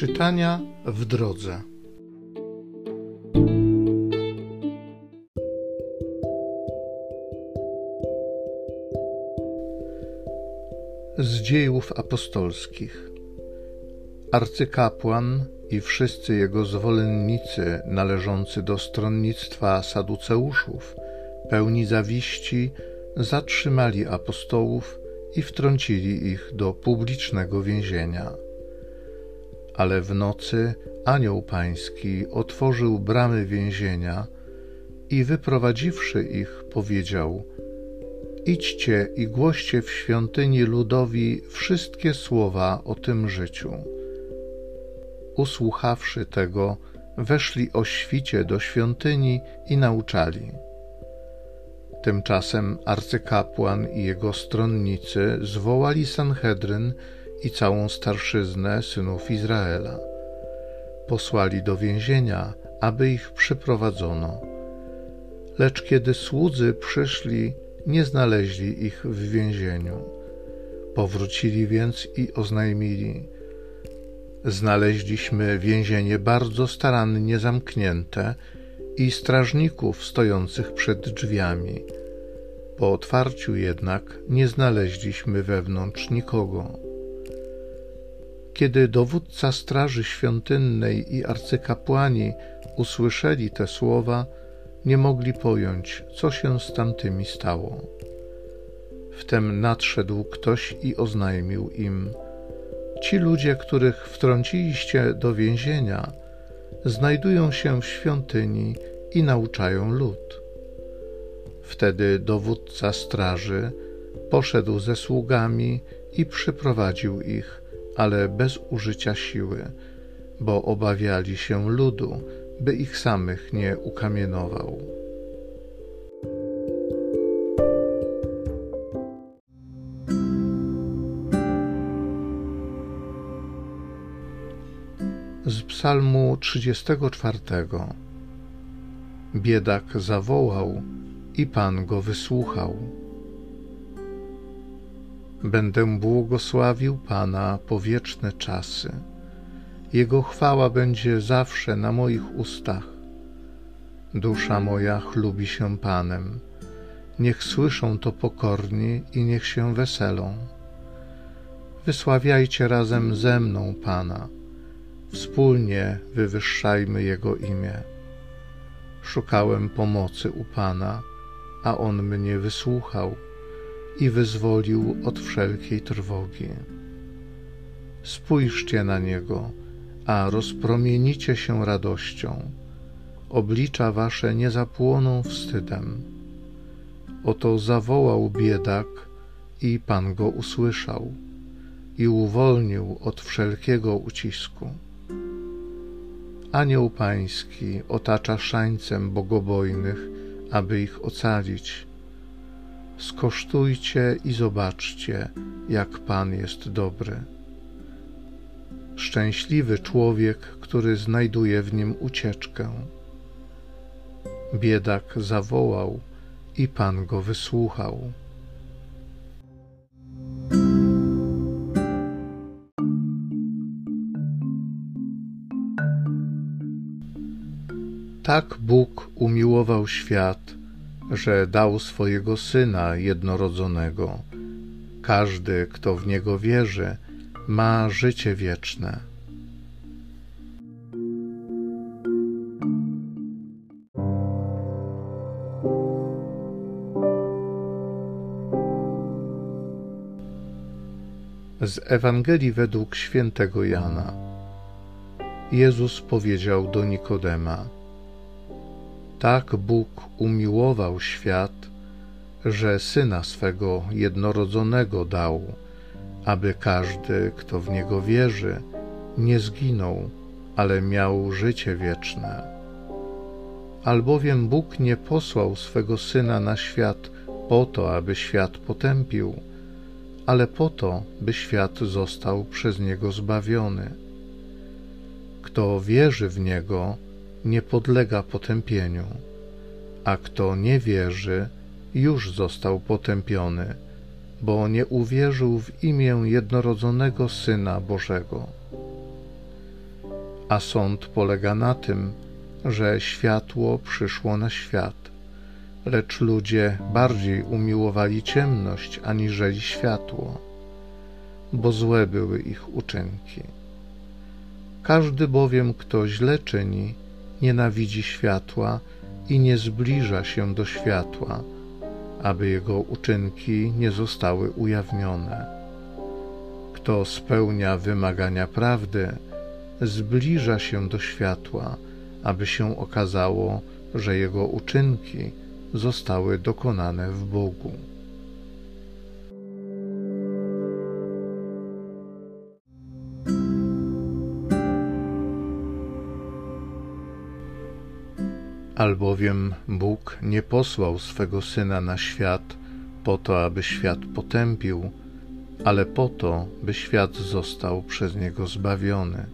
Czytania w drodze. Z dziejów apostolskich. Arcykapłan i wszyscy jego zwolennicy należący do stronnictwa saduceuszów, pełni zawiści, zatrzymali apostołów i wtrącili ich do publicznego więzienia. Ale w nocy anioł pański otworzył bramy więzienia i wyprowadziwszy ich, powiedział: Idźcie i głoście w świątyni ludowi wszystkie słowa o tym życiu. Usłuchawszy tego, weszli o świcie do świątyni i nauczali. Tymczasem arcykapłan i jego stronnicy zwołali Sanhedryn i całą starszyznę synów Izraela. Posłali do więzienia, aby ich przyprowadzono. Lecz kiedy słudzy przyszli, nie znaleźli ich w więzieniu. Powrócili więc i oznajmili: Znaleźliśmy więzienie bardzo starannie zamknięte i strażników stojących przed drzwiami. Po otwarciu jednak nie znaleźliśmy wewnątrz nikogo. Kiedy dowódca straży świątynnej i arcykapłani usłyszeli te słowa, nie mogli pojąć, co się z tamtymi stało. Wtem nadszedł ktoś i oznajmił im: Ci ludzie, których wtrąciliście do więzienia, znajdują się w świątyni i nauczają lud. Wtedy dowódca straży poszedł ze sługami i przyprowadził ich, ale bez użycia siły, bo obawiali się ludu, by ich samych nie ukamienował. Z Psalmu 34. Biedak zawołał i Pan go wysłuchał. Będę błogosławił Pana po wieczne czasy. Jego chwała będzie zawsze na moich ustach. Dusza moja chlubi się Panem. Niech słyszą to pokorni i niech się weselą. Wysławiajcie razem ze mną Pana. Wspólnie wywyższajmy Jego imię. Szukałem pomocy u Pana, a On mnie wysłuchał i wyzwolił od wszelkiej trwogi. Spójrzcie na Niego, a rozpromienicie się radością. Oblicza wasze nie zapłoną wstydem. Oto zawołał biedak i Pan go usłyszał i uwolnił od wszelkiego ucisku. Anioł Pański otacza szańcem bogobojnych, aby ich ocalić. Skosztujcie i zobaczcie, jak Pan jest dobry. Szczęśliwy człowiek, który znajduje w nim ucieczkę. Biedak zawołał i Pan go wysłuchał. Tak Bóg umiłował świat, że dał swojego Syna jednorodzonego. Każdy, kto w Niego wierzy, ma życie wieczne. Z Ewangelii według świętego Jana. Jezus powiedział do Nikodema: Tak Bóg umiłował świat, że syna swego jednorodzonego dał, aby każdy, kto w niego wierzy, nie zginął, ale miał życie wieczne. Albowiem Bóg nie posłał swego syna na świat po to, aby świat potępił, ale po to, by świat został przez niego zbawiony. Kto wierzy w niego, nie podlega potępieniu, a kto nie wierzy, już został potępiony, bo nie uwierzył w imię jednorodzonego Syna Bożego. A sąd polega na tym, że światło przyszło na świat, lecz ludzie bardziej umiłowali ciemność aniżeli światło, bo złe były ich uczynki. Każdy bowiem, kto źle czyni, nienawidzi światła i nie zbliża się do światła, aby jego uczynki nie zostały ujawnione. Kto spełnia wymagania prawdy, zbliża się do światła, aby się okazało, że jego uczynki zostały dokonane w Bogu. Albowiem Bóg nie posłał swego Syna na świat po to, aby świat potępił, ale po to, by świat został przez Niego zbawiony.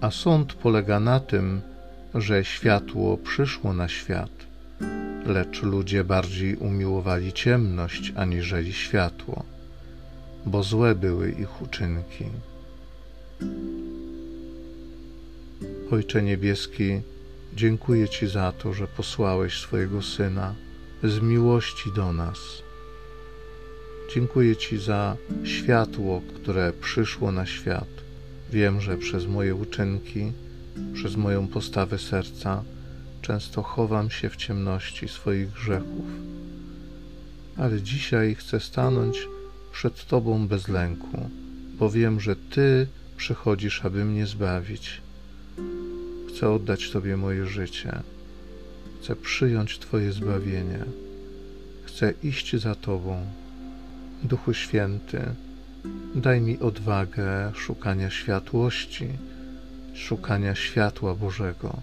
A sąd polega na tym, że światło przyszło na świat, lecz ludzie bardziej umiłowali ciemność aniżeli światło, bo złe były ich uczynki. Ojcze Niebieski, dziękuję Ci za to, że posłałeś swojego Syna z miłości do nas. Dziękuję Ci za światło, które przyszło na świat. Wiem, że przez moje uczynki, przez moją postawę serca często chowam się w ciemności swoich grzechów. Ale dzisiaj chcę stanąć przed Tobą bez lęku, bo wiem, że Ty przychodzisz, aby mnie zbawić. Chcę oddać Tobie moje życie. Chcę przyjąć Twoje zbawienie. Chcę iść za Tobą. Duchu Święty, daj mi odwagę szukania światłości, szukania światła Bożego,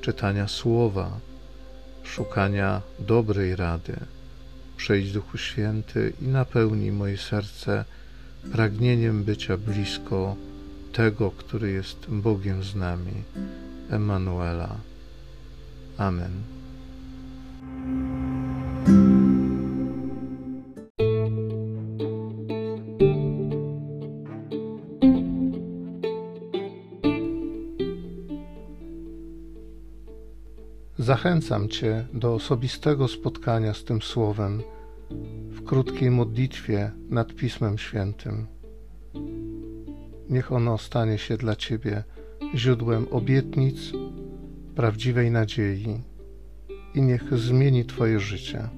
czytania Słowa, szukania dobrej rady. Przejdź Duchu Święty i napełnij moje serce pragnieniem bycia blisko tego, który jest Bogiem z nami Emanuela. Amen. Zachęcam Cię do osobistego spotkania z tym Słowem w krótkiej modlitwie nad Pismem Świętym. Niech ono stanie się dla Ciebie źródłem obietnic, prawdziwej nadziei i niech zmieni Twoje życie.